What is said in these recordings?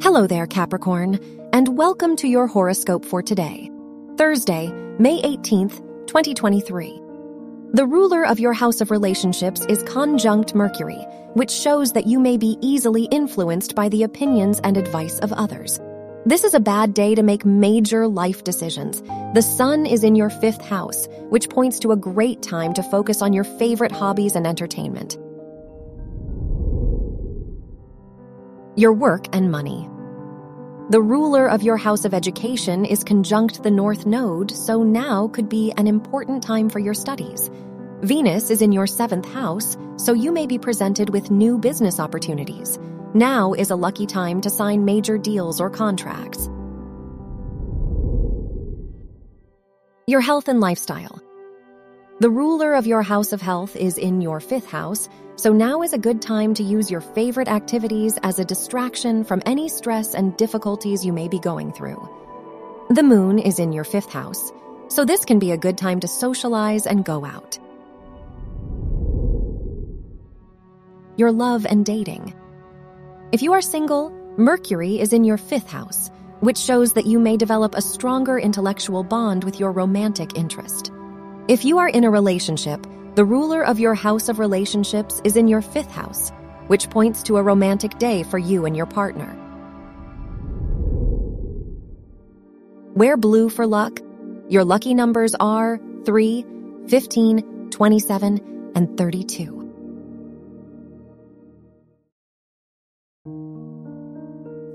Hello there, Capricorn, and welcome to your horoscope for today, Thursday, May 18th, 2023. The ruler of your house of relationships is conjunct Mercury, which shows that you may be easily influenced by the opinions and advice of others. This is a bad day to make major life decisions. The sun is in your fifth house, which points to a great time to focus on your favorite hobbies and entertainment. Your work and money. The ruler of your house of education is conjunct the North Node, so now could be an important time for your studies. Venus is in your seventh house, so you may be presented with new business opportunities. Now is a lucky time to sign major deals or contracts. Your health and lifestyle. The ruler of your house of health is in your fifth house, so now is a good time to use your favorite activities as a distraction from any stress and difficulties you may be going through. The moon is in your fifth house, so this can be a good time to socialize and go out. Your love and dating. If you are single, Mercury is in your fifth house, which shows that you may develop a stronger intellectual bond with your romantic interest. If you are in a relationship, the ruler of your house of relationships is in your fifth house, which points to a romantic day for you and your partner. Wear blue for luck. Your lucky numbers are 3, 15, 27, and 32.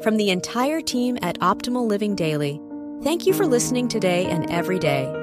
From the entire team at Optimal Living Daily, thank you for listening today and every day